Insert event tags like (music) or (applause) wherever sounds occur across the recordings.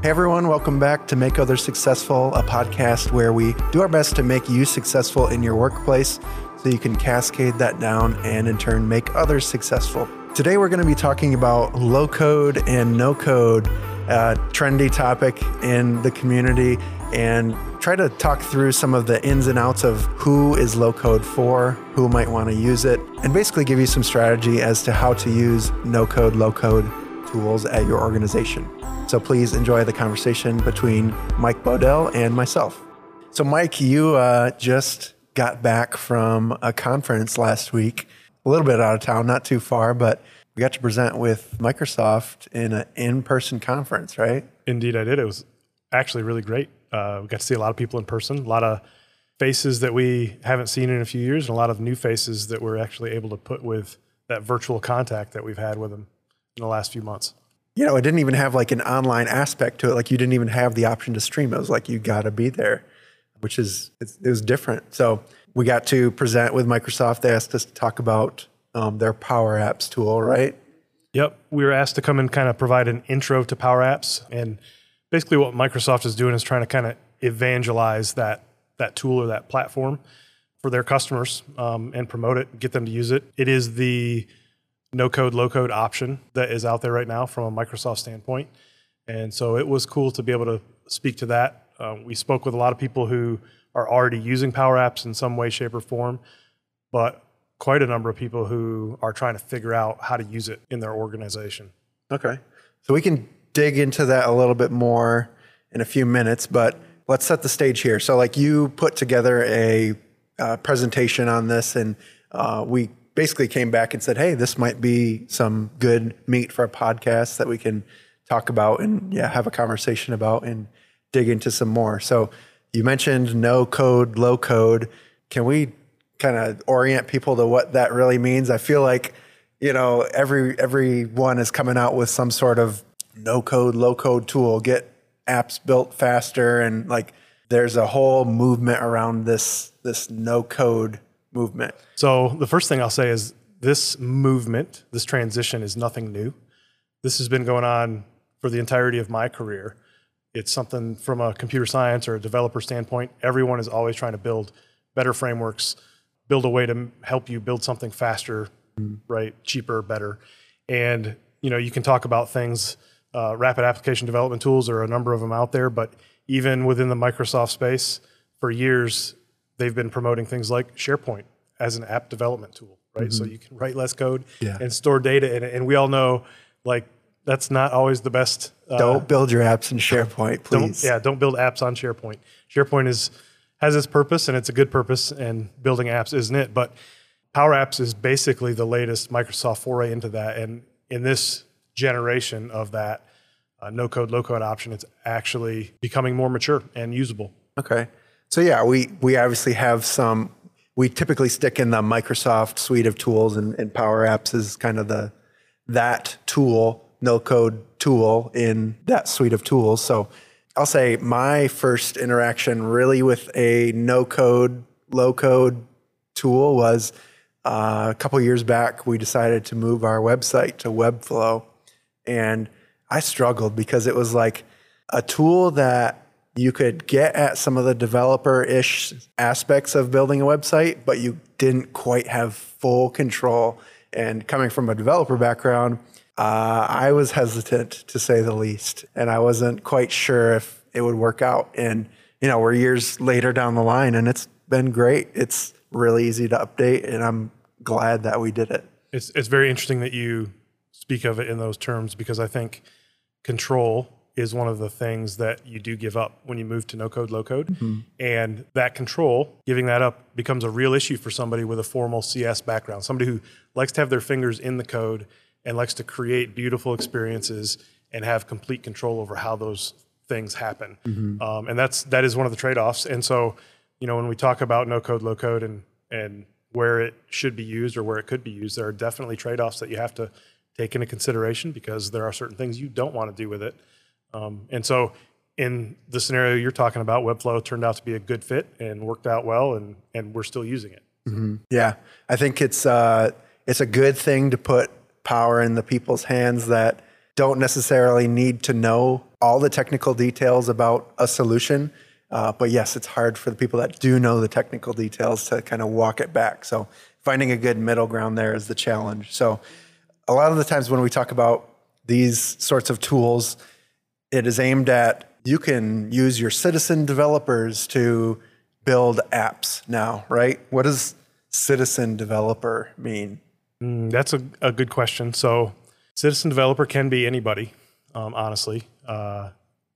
Hey everyone, welcome back to Make Others Successful, a podcast where we do our best to make you successful in your workplace so you can cascade that down and in turn make others successful. Today we're going to be talking about low code and no code, a trendy topic in the community, and try to talk through some of the ins and outs of who is low code for, who might want to use it, and basically give you some strategy as to how to use no code, low code tools at your organization. So please enjoy the conversation between Mike Bodell and myself. So, Mike, you uh, just got back from a conference last week, a little bit out of town, not too far, but we got to present with Microsoft in an in person conference, right? Indeed, I did. It was actually really great. Uh, we got to see a lot of people in person, a lot of faces that we haven't seen in a few years, and a lot of new faces that we're actually able to put with that virtual contact that we've had with them in the last few months you know, it didn't even have like an online aspect to it. Like you didn't even have the option to stream. It was like you got to be there, which is it was different. So we got to present with Microsoft. They asked us to talk about um, their Power Apps tool, right? Yep, we were asked to come and kind of provide an intro to Power Apps, and basically what Microsoft is doing is trying to kind of evangelize that that tool or that platform for their customers um, and promote it, get them to use it. It is the no code, low code option that is out there right now from a Microsoft standpoint. And so it was cool to be able to speak to that. Uh, we spoke with a lot of people who are already using Power Apps in some way, shape, or form, but quite a number of people who are trying to figure out how to use it in their organization. Okay. So we can dig into that a little bit more in a few minutes, but let's set the stage here. So, like, you put together a uh, presentation on this, and uh, we basically came back and said, "Hey, this might be some good meat for a podcast that we can talk about and yeah, have a conversation about and dig into some more." So you mentioned no code, low code. Can we kind of orient people to what that really means? I feel like you know every everyone is coming out with some sort of no code, low code tool, get apps built faster, and like there's a whole movement around this this no code movement? So the first thing I'll say is this movement, this transition is nothing new. This has been going on for the entirety of my career. It's something from a computer science or a developer standpoint, everyone is always trying to build better frameworks, build a way to help you build something faster, mm. right, cheaper, better. And you know, you can talk about things uh, rapid application development tools, there are a number of them out there, but even within the Microsoft space, for years, they've been promoting things like SharePoint as an app development tool, right? Mm-hmm. So you can write less code yeah. and store data in it. And we all know, like, that's not always the best. Uh, don't build your apps in SharePoint, please. Don't, yeah, don't build apps on SharePoint. SharePoint is has its purpose and it's a good purpose, and building apps isn't it. But Power Apps is basically the latest Microsoft foray into that. And in this generation of that uh, no code, low code option, it's actually becoming more mature and usable. Okay. So yeah, we we obviously have some. We typically stick in the Microsoft suite of tools, and, and Power Apps is kind of the that tool, no code tool in that suite of tools. So I'll say my first interaction really with a no code, low code tool was uh, a couple years back. We decided to move our website to Webflow, and I struggled because it was like a tool that you could get at some of the developer ish aspects of building a website, but you didn't quite have full control. And coming from a developer background, uh, I was hesitant to say the least. And I wasn't quite sure if it would work out. And, you know, we're years later down the line and it's been great. It's really easy to update. And I'm glad that we did it. It's, it's very interesting that you speak of it in those terms because I think control is one of the things that you do give up when you move to no code, low code. Mm-hmm. And that control, giving that up, becomes a real issue for somebody with a formal CS background, somebody who likes to have their fingers in the code and likes to create beautiful experiences and have complete control over how those things happen. Mm-hmm. Um, and that's that is one of the trade offs. And so, you know, when we talk about no code, low code, and and where it should be used or where it could be used, there are definitely trade offs that you have to take into consideration because there are certain things you don't want to do with it. Um, and so, in the scenario you're talking about, Webflow turned out to be a good fit and worked out well, and and we're still using it. Mm-hmm. Yeah, I think it's uh, it's a good thing to put power in the people's hands that don't necessarily need to know all the technical details about a solution. Uh, but yes, it's hard for the people that do know the technical details to kind of walk it back. So finding a good middle ground there is the challenge. So a lot of the times when we talk about these sorts of tools, it is aimed at you can use your citizen developers to build apps now, right? What does citizen developer mean? Mm, that's a, a good question. So, citizen developer can be anybody, um, honestly. Uh,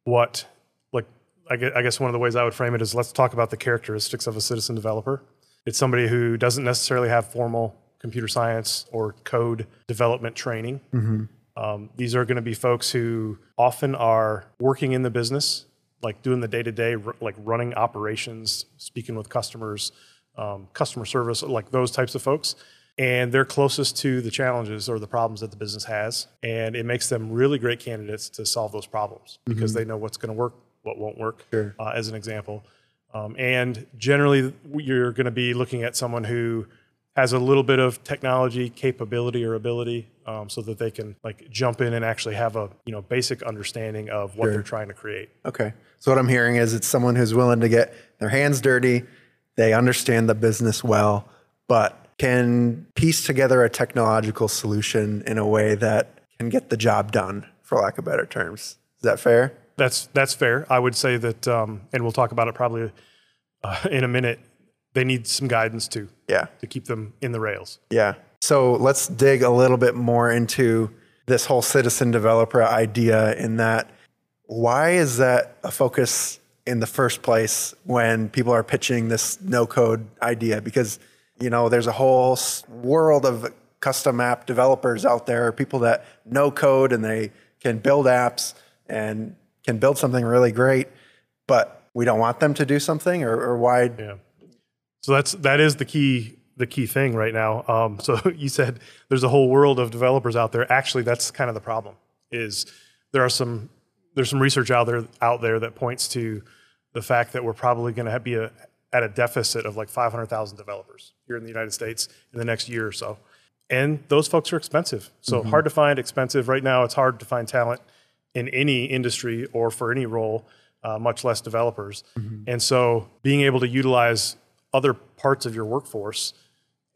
what, like, I guess, I guess one of the ways I would frame it is let's talk about the characteristics of a citizen developer. It's somebody who doesn't necessarily have formal computer science or code development training. Mm-hmm. Um, these are going to be folks who often are working in the business, like doing the day to day, like running operations, speaking with customers, um, customer service, like those types of folks. And they're closest to the challenges or the problems that the business has. And it makes them really great candidates to solve those problems because mm-hmm. they know what's going to work, what won't work, sure. uh, as an example. Um, and generally, you're going to be looking at someone who has a little bit of technology capability or ability um, so that they can like jump in and actually have a you know basic understanding of what sure. they're trying to create. Okay. So what i'm hearing is it's someone who's willing to get their hands dirty they understand the business well but can piece together a technological solution in a way that can get the job done for lack of better terms. Is that fair? That's that's fair. I would say that um, and we'll talk about it probably uh, in a minute they need some guidance too. Yeah. To keep them in the rails. Yeah. So let's dig a little bit more into this whole citizen developer idea in that why is that a focus in the first place when people are pitching this no code idea? Because, you know, there's a whole world of custom app developers out there, people that know code and they can build apps and can build something really great, but we don't want them to do something or, or why? Yeah. So that's that is the key the key thing right now. Um, so (laughs) you said there's a whole world of developers out there. Actually, that's kind of the problem. Is there are some there's some research out there out there that points to the fact that we're probably going to be a, at a deficit of like 500,000 developers here in the United States in the next year or so. And those folks are expensive. So mm-hmm. hard to find, expensive. Right now, it's hard to find talent in any industry or for any role, uh, much less developers. Mm-hmm. And so being able to utilize other parts of your workforce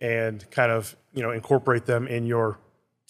and kind of you know incorporate them in your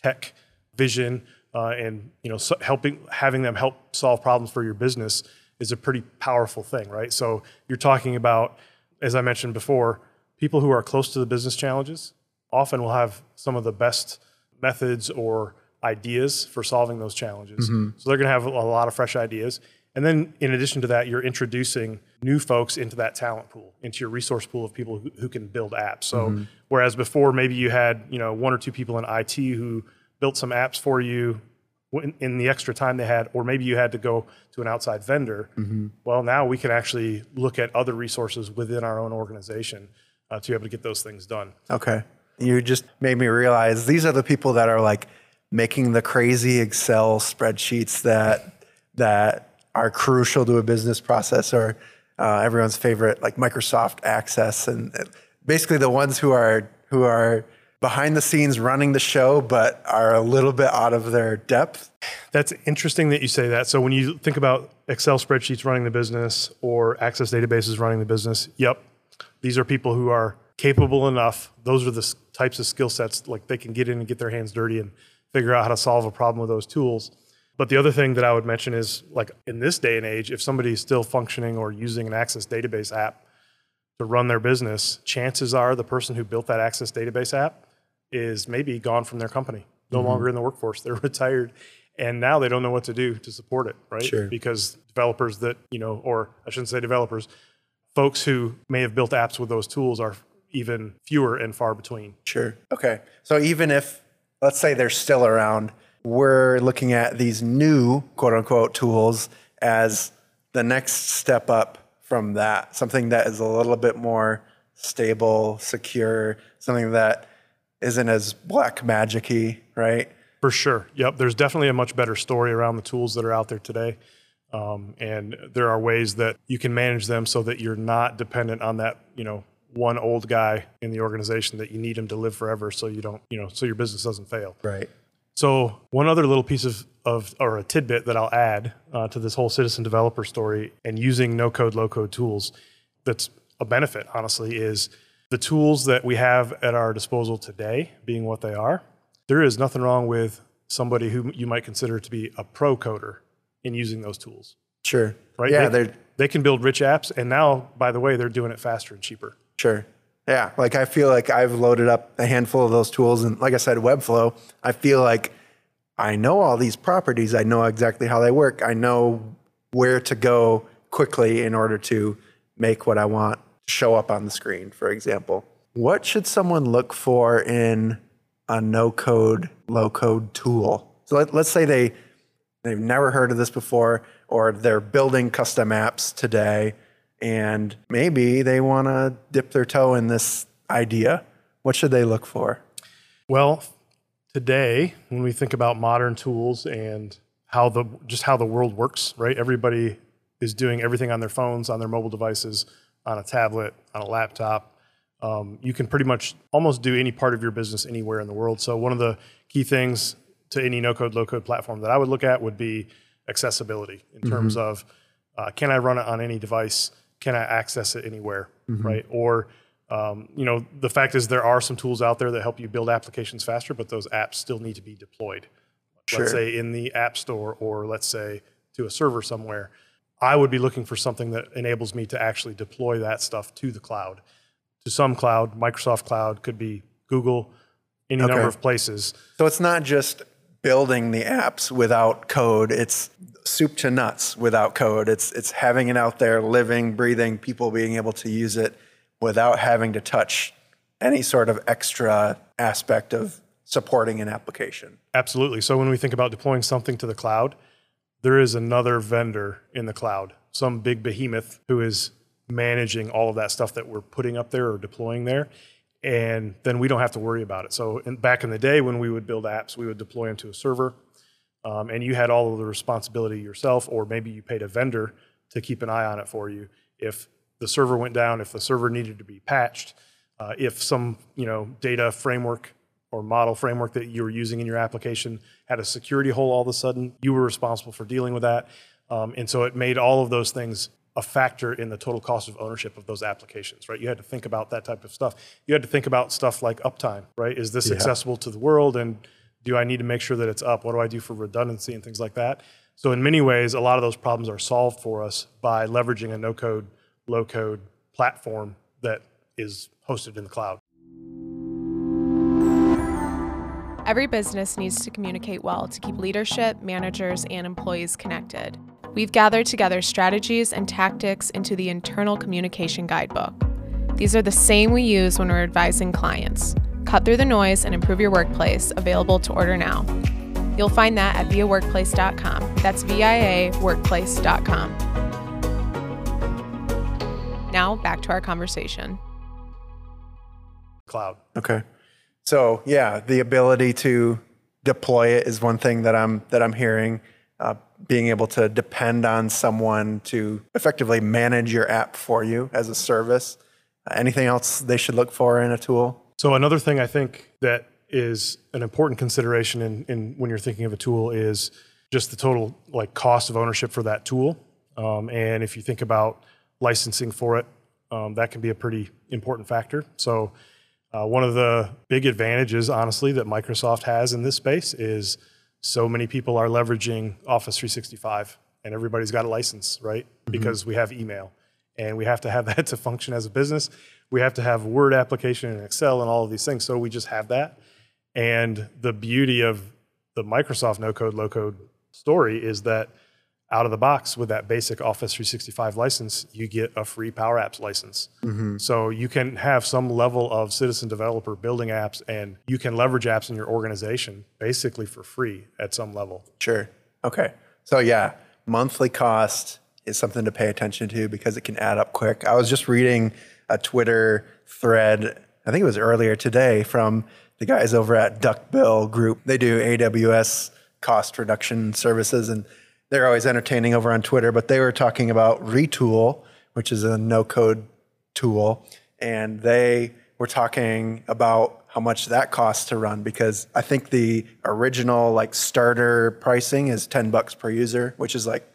tech vision uh, and you know so helping having them help solve problems for your business is a pretty powerful thing right? So you're talking about as i mentioned before people who are close to the business challenges often will have some of the best methods or ideas for solving those challenges. Mm-hmm. so they're going to have a lot of fresh ideas and then in addition to that, you're introducing new folks into that talent pool, into your resource pool of people who, who can build apps. So mm-hmm. whereas before maybe you had, you know, one or two people in IT who built some apps for you in, in the extra time they had, or maybe you had to go to an outside vendor. Mm-hmm. Well, now we can actually look at other resources within our own organization uh, to be able to get those things done. Okay. You just made me realize these are the people that are like making the crazy Excel spreadsheets that that are crucial to a business process or uh, everyone's favorite like Microsoft Access and basically the ones who are who are behind the scenes running the show but are a little bit out of their depth. That's interesting that you say that. So when you think about Excel spreadsheets running the business or Access databases running the business, yep, these are people who are capable enough. Those are the types of skill sets like they can get in and get their hands dirty and figure out how to solve a problem with those tools. But the other thing that I would mention is like in this day and age, if somebody's still functioning or using an Access database app to run their business, chances are the person who built that Access database app is maybe gone from their company, no mm-hmm. longer in the workforce. (laughs) They're retired and now they don't know what to do to support it, right? Sure. Because developers that, you know, or I shouldn't say developers, folks who may have built apps with those tools are even fewer and far between. Sure. Okay. So even if let's say they're still around, we're looking at these new quote unquote tools as the next step up from that, something that is a little bit more stable, secure, something that isn't as black magicy, right? For sure. Yep. There's definitely a much better story around the tools that are out there today. Um, and there are ways that you can manage them so that you're not dependent on that, you know, one old guy in the organization that you need him to live forever so you don't, you know, so your business doesn't fail. Right. So one other little piece of of or a tidbit that I'll add uh, to this whole citizen developer story and using no code, low code tools that's a benefit, honestly, is the tools that we have at our disposal today being what they are. There is nothing wrong with somebody who you might consider to be a pro coder in using those tools, Sure. right? Yeah, they, they're they can build rich apps, and now, by the way, they're doing it faster and cheaper. Sure. Yeah. Like I feel like I've loaded up a handful of those tools. And like I said, Webflow, I feel like I know all these properties. I know exactly how they work. I know where to go quickly in order to make what I want show up on the screen, for example. What should someone look for in a no code, low code tool? So let, let's say they, they've never heard of this before, or they're building custom apps today and maybe they want to dip their toe in this idea. What should they look for? Well, today, when we think about modern tools and how the just how the world works, right? Everybody is doing everything on their phones, on their mobile devices, on a tablet, on a laptop. Um, you can pretty much almost do any part of your business anywhere in the world. So one of the key things to any no-code, low-code platform that I would look at would be accessibility in terms of uh, can I run it on any device? Can I access it anywhere? Right? Or um, you know, the fact is there are some tools out there that help you build applications faster, but those apps still need to be deployed. Sure. Let's say in the app store, or let's say to a server somewhere. I would be looking for something that enables me to actually deploy that stuff to the cloud, to some cloud. Microsoft Cloud could be Google, any Okay. number of places. So it's not just building the apps without code. It's soup to nuts without code. It's it's having it out there, living, breathing, people being able to use it without having to touch any sort of extra aspect of supporting an application. Absolutely. So when we think about deploying something to the cloud, there is another vendor in the cloud, some big behemoth who is managing all of that stuff that we're putting up there or deploying there. And then we don't have to worry about it. So in, back in the day when we would build apps, we would deploy them to a server, um, and you had all of the responsibility yourself, or maybe you paid a vendor to keep an eye on it for you. If the server went down, if the server needed to be patched, uh, if some you know data framework or model framework that you were using in your application had a security hole all of a sudden, you were responsible for dealing with that. Um, and so it made all of those things a factor in the total cost of ownership of those applications, right? You had to think about that type of stuff. You had to think about stuff like uptime, right? Is this accessible to the world? And do I need to make sure that it's up? What do I do for redundancy and things like that? So in many ways, a lot of those problems are solved for us by leveraging a no-code, low-code platform that is hosted in the cloud. Every business needs to communicate well to keep leadership, managers, and employees connected. We've gathered together strategies and tactics into the internal communication guidebook. These are the same we use when we're advising clients. Cut through the noise and improve your workplace, available to order now. You'll find that at viaworkplace.com. That's V I A workplace.com. Now, back to our conversation. Cloud. Okay. So yeah, the ability to deploy it is one thing that I'm that I'm hearing. Uh, being able to depend on someone to effectively manage your app for you as a service. Uh, anything else they should look for in a tool? So another thing I think that is an important consideration in, in when you're thinking of a tool is just the total like cost of ownership for that tool. Um, and if you think about licensing for it, um, that can be a pretty important factor. So uh, one of the big advantages, honestly, that Microsoft has in this space is so many people are leveraging Office 365 and everybody's got a license, right? Mm-hmm. Because we have email and we have to have (laughs) that to function as a business. We have to have Word application and Excel and all of these things. So we just have that. And the beauty of the Microsoft no code, low code story is that out of the box with that basic Office 365 license, you get a free Power Apps license. Mm-hmm. So you can have some level of citizen developer building apps and you can leverage apps in your organization basically for free at some level. Sure. Okay. So yeah, monthly cost is something to pay attention to because it can add up quick. I was just reading a Twitter thread, I think it was earlier today, from the guys over at Duckbill Group. They do AWS cost reduction services and they're always entertaining over on Twitter, but they were talking about Retool, which is a no code tool. And they were talking about how much that costs to run because I think the original like starter pricing is 10 bucks per user, which is like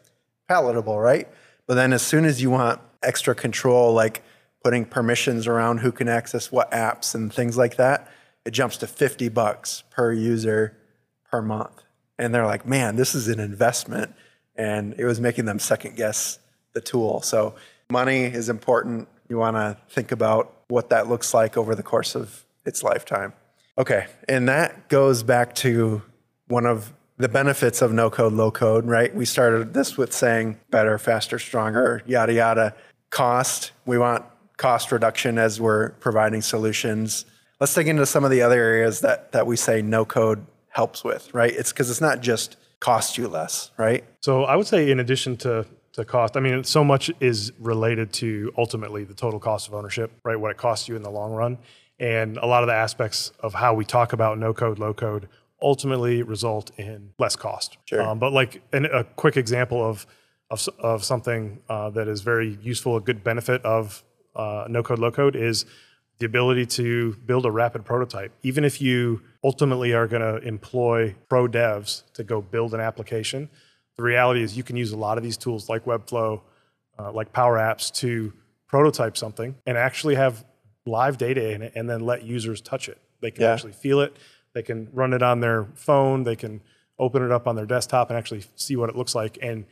palatable, right? But then as soon as you want extra control, like putting permissions around who can access what apps and things like that, it jumps to 50 bucks per user per month. And they're like, man, this is an investment. And it was making them second guess the tool. So money is important. You want to think about what that looks like over the course of its lifetime. Okay. And that goes back to one of the benefits of no code, low code, right? We started this with saying better, faster, stronger, yada, yada. Cost, we want cost reduction as we're providing solutions. Let's dig into some of the other areas that, that we say no code helps with, right? It's because it's not just cost you less, right? So I would say, in addition to to cost, I mean, so much is related to ultimately the total cost of ownership, right? What it costs you in the long run, and a lot of the aspects of how we talk about no code, low code ultimately result in less cost. Sure. Um, but like an, a quick example of of, of something uh, that is very useful, a good benefit of uh, no code, low code is the ability to build a rapid prototype. Even if you ultimately are going to employ pro devs to go build an application, the reality is you can use a lot of these tools like Webflow, uh, like Power Apps to prototype something and actually have live data in it and then let users touch it. They can Yeah. actually feel it. They can run it on their phone. They can open it up on their desktop and actually see what it looks like. And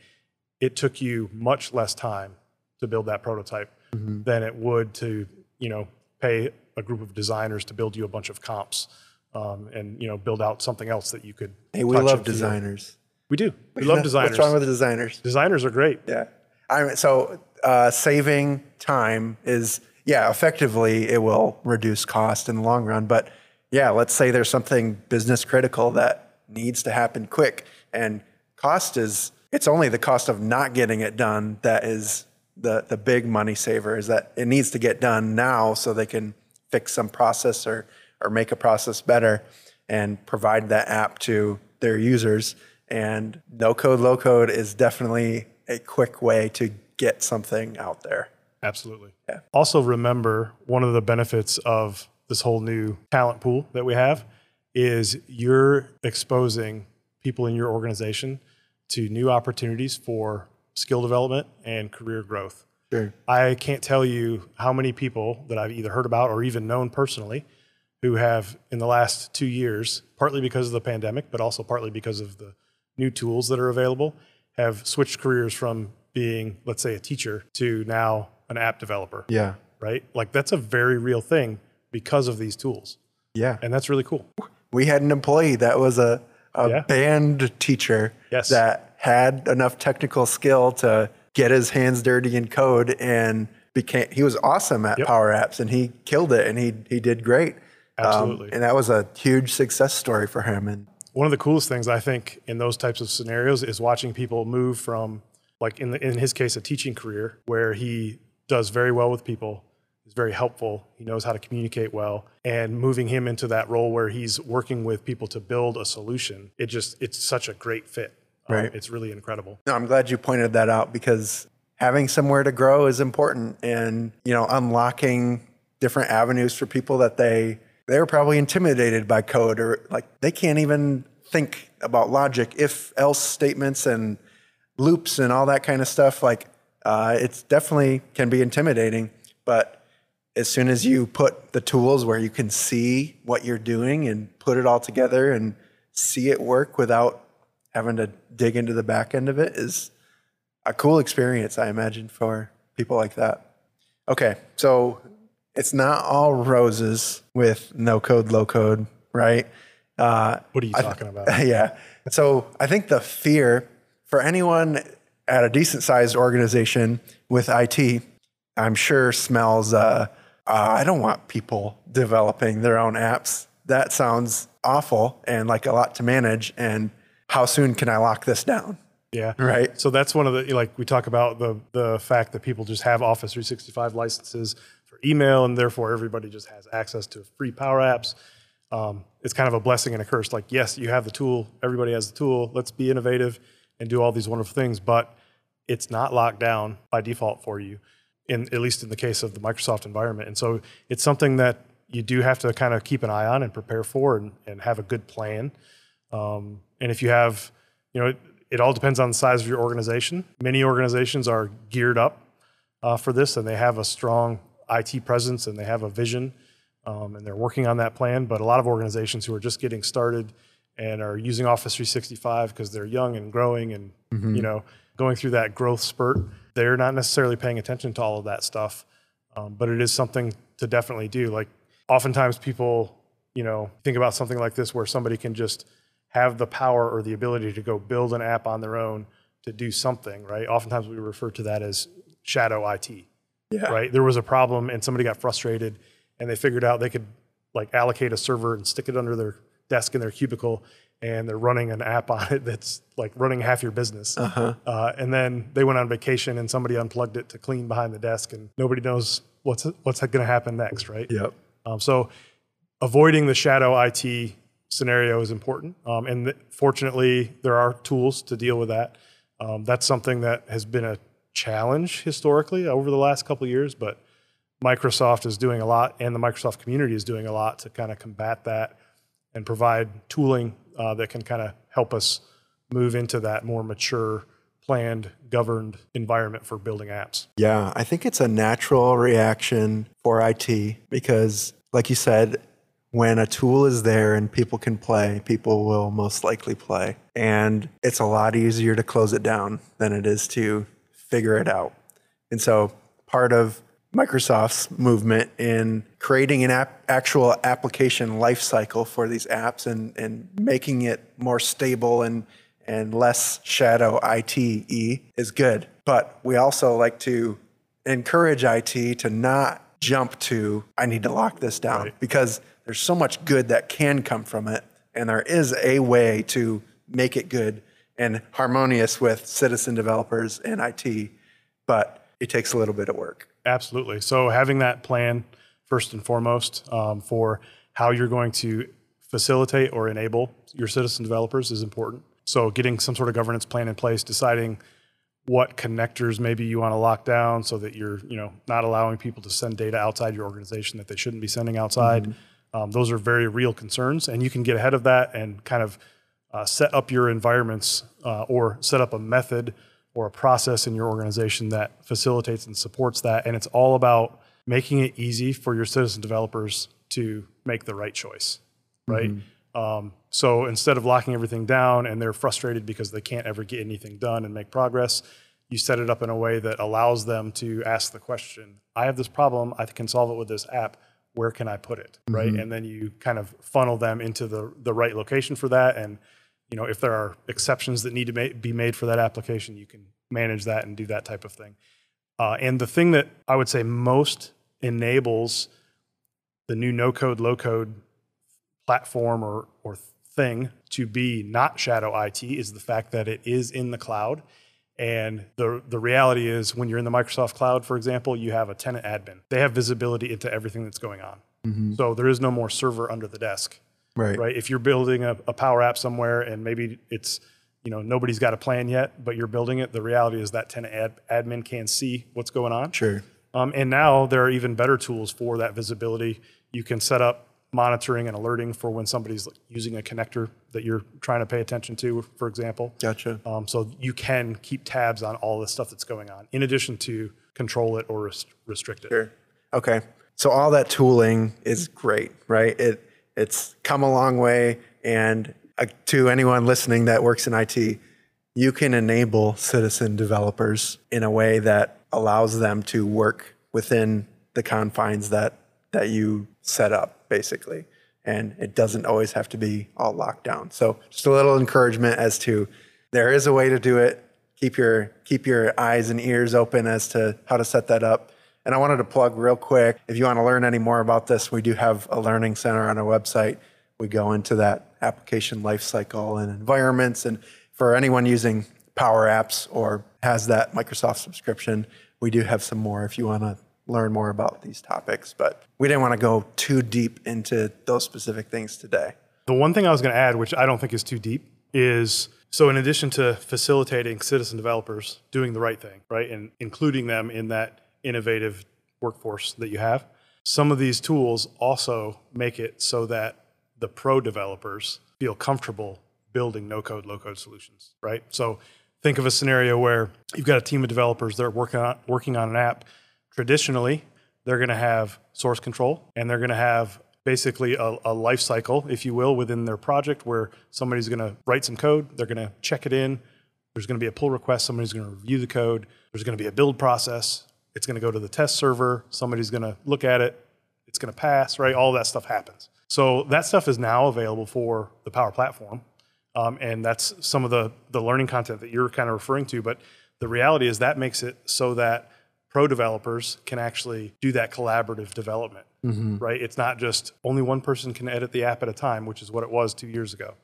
it took you much less time to build that prototype than it would to, you know, pay a group of designers to build you a bunch of comps um, and, you know, build out something else that you could. Hey, we love designers. We do. We love designers. What's wrong with the designers? designers are great. Yeah. I mean, so uh, saving time is, yeah, effectively it will reduce cost in the long run. But yeah, let's say there's something business critical that needs to happen quick. And cost is, it's only the cost of not getting it done that is the, the big money saver, is that it needs to get done now so they can fix some process or, or make a process better and provide that app to their users. And no code, low code is definitely a quick way to get something out there. Absolutely. Yeah. Also, remember one of the benefits of this whole new talent pool that we have is you're exposing people in your organization to new opportunities for skill development and career growth. Sure. I can't tell you how many people that I've either heard about or even known personally who have, in the last two years, partly because of the pandemic, but also partly because of the new tools that are available, have switched careers from being, let's say, a teacher to now an app developer, Yeah. right? Like that's a very real thing because of these tools. Yeah. And that's really cool. We had an employee that was a, a Yeah. band teacher Yes. that had enough technical skill to get his hands dirty in code and became he was awesome at Yep. Power Apps and he killed it and he he did great. Um, Absolutely. and that was a huge success story for him. And one of the coolest things I think in those types of scenarios is watching people move from like in the, in his case a teaching career where he does very well with people is very helpful he knows how to communicate well and moving him into that role where he's working with people to build a solution it just it's such a great fit Um, Right. it's really incredible. No, I'm glad you pointed that out because having somewhere to grow is important and you know unlocking different avenues for people that they they were probably intimidated by code or like they can't even think about logic. If else statements and loops and all that kind of stuff like uh, it's definitely can be intimidating. But as soon as you put the tools where you can see what you're doing and put it all together and see it work without having to dig into the back end of it is a cool experience, I imagine, for people like that. Okay, so it's not all roses with no code, low code, right? Uh, what are you talking about (laughs) yeah. So I think the fear for anyone at a decent sized organization with IT, I'm sure smells, uh, uh, I don't want people developing their own apps. That sounds awful and like a lot to manage. And how soon can I lock this down? Yeah. Right. So that's one of the like we talk about the the fact that people just have Office 365 licenses for email and therefore everybody just has access to free Power Apps. Um, it's kind of a blessing and a curse. Like yes, you have the tool, everybody has the tool. Let's be innovative and do all these wonderful things, but it's not locked down by default for you. In at least in the case of the Microsoft environment, and so it's something that you do have to kind of keep an eye on and prepare for and, and have a good plan. Um, and if you have, you know, it, it, all depends on the size of your organization. Many organizations are geared up uh, for this and they have a strong IT presence and they have a vision um, and they're working on that plan. But a lot of organizations who are just getting started and are using Office 365 because they're young and growing and, mm-hmm. you know, going through that growth spurt, they're not necessarily paying attention to all of that stuff. Um, but it is something to definitely do. Like oftentimes people, you know, think about something like this where somebody can just have the power or the ability to go build an app on their own to do something, right? Oftentimes we refer to that as shadow IT. Yeah. Right? There was a problem and somebody got frustrated and they figured out they could like allocate a server and stick it under their desk in their cubicle and they're running an app on it that's like running half your business. Uh-huh. Uh, and then they went on vacation and somebody unplugged it to clean behind the desk and nobody knows what's what's going to happen next, right? Yep. Um, so avoiding the shadow IT scenario is important. Um, and th- fortunately, there are tools to deal with that. Um, that's something that has been a challenge historically over the last couple years, but Microsoft is doing a lot, and the Microsoft community is doing a lot to kind of combat that and provide tooling uh, that can kind of help us move into that more mature planned, governed environment for building apps. Yeah, I think it's a natural reaction for IT because, like you said, when a tool is there and people can play, people will most likely play. And it's a lot easier to close it down than it is to figure it out. And so, part of Microsoft's movement in creating an app, actual application lifecycle for these apps and, and making it more stable and and less shadow IT is good. But we also like to encourage IT to not jump to, I need to lock this down right. because there's so much good that can come from it. And there is a way to make it good and harmonious with citizen developers and IT, but it takes a little bit of work. Absolutely. So having that plan first and foremost um, for how you're going to facilitate or enable your citizen developers is important. So getting some sort of governance plan in place, deciding what connectors maybe you want to lock down so that you're you know not allowing people to send data outside your organization that they shouldn't be sending outside. Mm-hmm. Um, those are very real concerns, and you can get ahead of that and kind of uh, set up your environments uh, or set up a method or a process in your organization that facilitates and supports that. And it's all about making it easy for your citizen developers to make the right choice, right? Mm-hmm. Um, so instead of locking everything down and they're frustrated because they can't ever get anything done and make progress, you set it up in a way that allows them to ask the question I have this problem, I can solve it with this app. Where can I put it? Mm-hmm. Right. And then you kind of funnel them into the, the right location for that. And, you know, if there are exceptions that need to ma- be made for that application, you can manage that and do that type of thing. Uh, and the thing that I would say most enables the new no code, low code platform or, or thing to be not shadow IT is the fact that it is in the cloud. And the, the reality is, when you're in the Microsoft cloud, for example, you have a tenant admin. They have visibility into everything that's going on. Mm-hmm. So there is no more server under the desk. Right. Right. If you're building a, a power app somewhere and maybe it's, you know, nobody's got a plan yet, but you're building it, the reality is that tenant ad, admin can see what's going on. Sure. Um, and now there are even better tools for that visibility. You can set up monitoring and alerting for when somebody's using a connector that you're trying to pay attention to, for example. Gotcha. Um, so you can keep tabs on all the stuff that's going on, in addition to control it or rest- restrict it. Sure. Okay. So all that tooling is great, right? It it's come a long way, and uh, to anyone listening that works in IT, you can enable citizen developers in a way that allows them to work within the confines that that you set up, basically. And it doesn't always have to be all locked down. So just a little encouragement as to there is a way to do it. Keep your keep your eyes and ears open as to how to set that up. And I wanted to plug real quick, if you want to learn any more about this, we do have a learning center on our website. We go into that application lifecycle and environments. And for anyone using Power Apps or has that Microsoft subscription, we do have some more if you want to learn more about these topics, but we didn't want to go too deep into those specific things today. The one thing I was going to add, which I don't think is too deep, is so in addition to facilitating citizen developers doing the right thing, right, and including them in that innovative workforce that you have, some of these tools also make it so that the pro developers feel comfortable building no code, low code solutions, right? So think of a scenario where you've got a team of developers that are working on, working on an app. Traditionally, they're going to have source control and they're going to have basically a, a, life cycle, if you will, within their project where somebody's going to write some code, they're going to check it in, there's going to be a pull request, somebody's going to review the code, there's going to be a build process, it's going to go to the test server, somebody's going to look at it, it's going to pass, right? All that stuff happens. So that stuff is now available for the Power Platform. Um, and that's some of the, the learning content that you're kind of referring to. But the reality is that makes it so that pro developers can actually do that collaborative development, mm-hmm. right? It's not just only one person can edit the app at a time, which is what it was two years ago.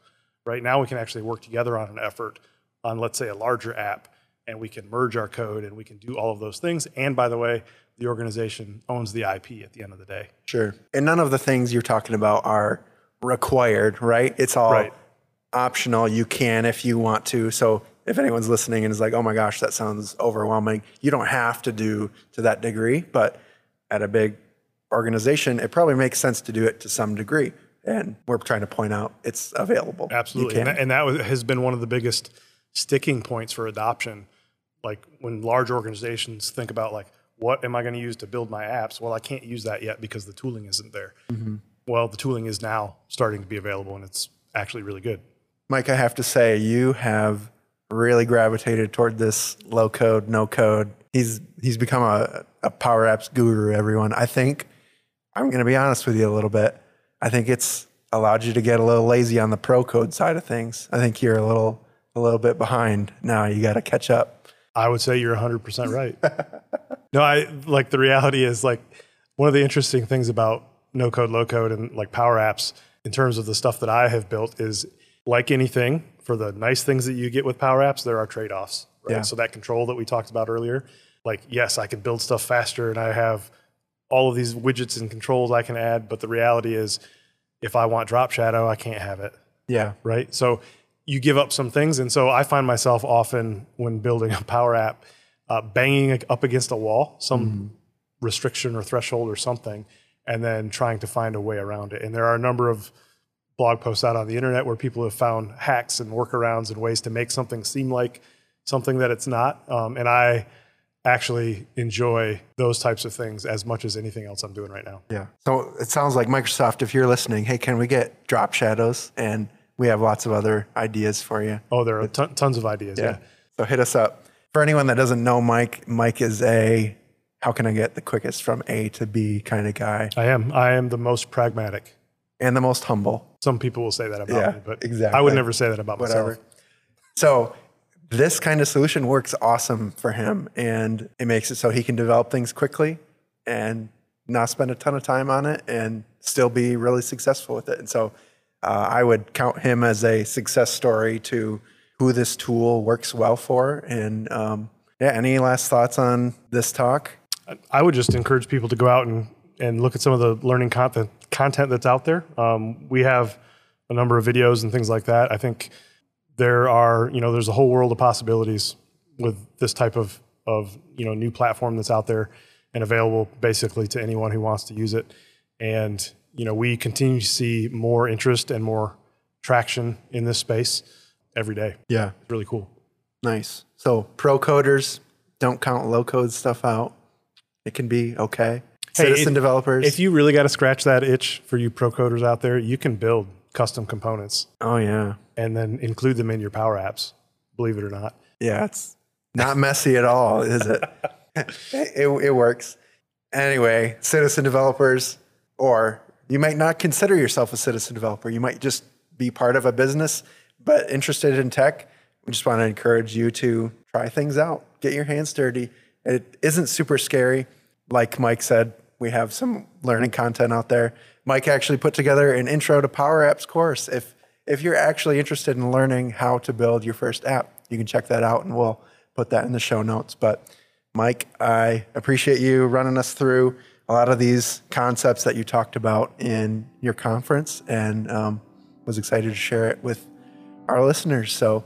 Right now, we can actually work together on an effort on, let's say, a larger app, and we can merge our code and we can do all of those things. And by the way, the organization owns the IP at the end of the day. Sure. And none of the things you're talking about are required, right? It's all right. optional. You can if you want to. So if anyone's listening and is like, oh my gosh, that sounds overwhelming, you don't have to do to that degree. But at a big organization, it probably makes sense to do it to some degree. And we're trying to point out it's available. Absolutely. And that, and that was, has been one of the biggest sticking points for adoption. Like when large organizations think about like, what am I going to use to build my apps? Well, I can't use that yet because the tooling isn't there. Mm-hmm. Well, the tooling is now starting to be available and it's actually really good. Mike, I have to say, you have really gravitated toward this low code, no code. He's he's become a, a power apps guru, everyone. I think I'm gonna be honest with you a little bit. I think it's allowed you to get a little lazy on the pro code side of things. I think you're a little a little bit behind now. You gotta catch up. I would say you're 100% right. (laughs) no, I like the reality is like one of the interesting things about no code, low code, and like power apps in terms of the stuff that I have built is like anything, for the nice things that you get with Power Apps, there are trade offs. Right? Yeah. So that control that we talked about earlier, like yes, I can build stuff faster and I have all of these widgets and controls I can add, but the reality is if I want drop shadow, I can't have it. Yeah. Right. So you give up some things. And so I find myself often when building a Power App, uh, banging up against a wall, some mm. restriction or threshold or something, and then trying to find a way around it. And there are a number of blog posts out on the internet where people have found hacks and workarounds and ways to make something seem like something that it's not. Um, and I actually enjoy those types of things as much as anything else I'm doing right now. Yeah. So it sounds like Microsoft, if you're listening, hey, can we get drop shadows? And we have lots of other ideas for you. Oh, there are ton- tons of ideas. Yeah. yeah. So hit us up. For anyone that doesn't know Mike, Mike is a how can I get the quickest from A to B kind of guy. I am. I am the most pragmatic and the most humble. Some people will say that about yeah, me, but exactly. I would never say that about Whatever. myself. So this kind of solution works awesome for him and it makes it so he can develop things quickly and not spend a ton of time on it and still be really successful with it. And so uh, I would count him as a success story to who this tool works well for. And um, yeah, any last thoughts on this talk? I would just encourage people to go out and, and look at some of the learning content content that's out there. Um, we have a number of videos and things like that. I think there are, you know, there's a whole world of possibilities with this type of, of, you know, new platform that's out there and available basically to anyone who wants to use it. And, you know, we continue to see more interest and more traction in this space every day. Yeah. It's really cool. Nice. So pro coders, don't count low code stuff out. It can be okay citizen developers. If you really got to scratch that itch for you pro coders out there, you can build custom components. Oh yeah, and then include them in your Power Apps. Believe it or not. Yeah, it's (laughs) not messy at all, is it? (laughs) it? It works. Anyway, citizen developers, or you might not consider yourself a citizen developer. You might just be part of a business, but interested in tech. We just want to encourage you to try things out, get your hands dirty. It isn't super scary. Like Mike said, we have some learning content out there. Mike actually put together an intro to Power Apps course. If if you're actually interested in learning how to build your first app, you can check that out and we'll put that in the show notes. But Mike, I appreciate you running us through a lot of these concepts that you talked about in your conference and um, was excited to share it with our listeners. So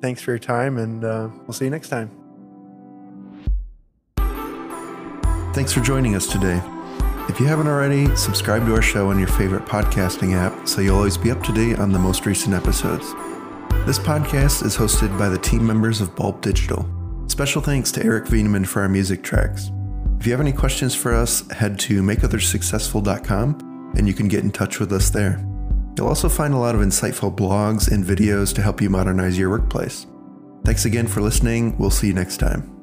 thanks for your time and uh, we'll see you next time. Thanks for joining us today. If you haven't already, subscribe to our show on your favorite podcasting app so you'll always be up to date on the most recent episodes. This podcast is hosted by the team members of Bulb Digital. Special thanks to Eric Wieneman for our music tracks. If you have any questions for us, head to makeotherssuccessful.com and you can get in touch with us there. You'll also find a lot of insightful blogs and videos to help you modernize your workplace. Thanks again for listening. We'll see you next time.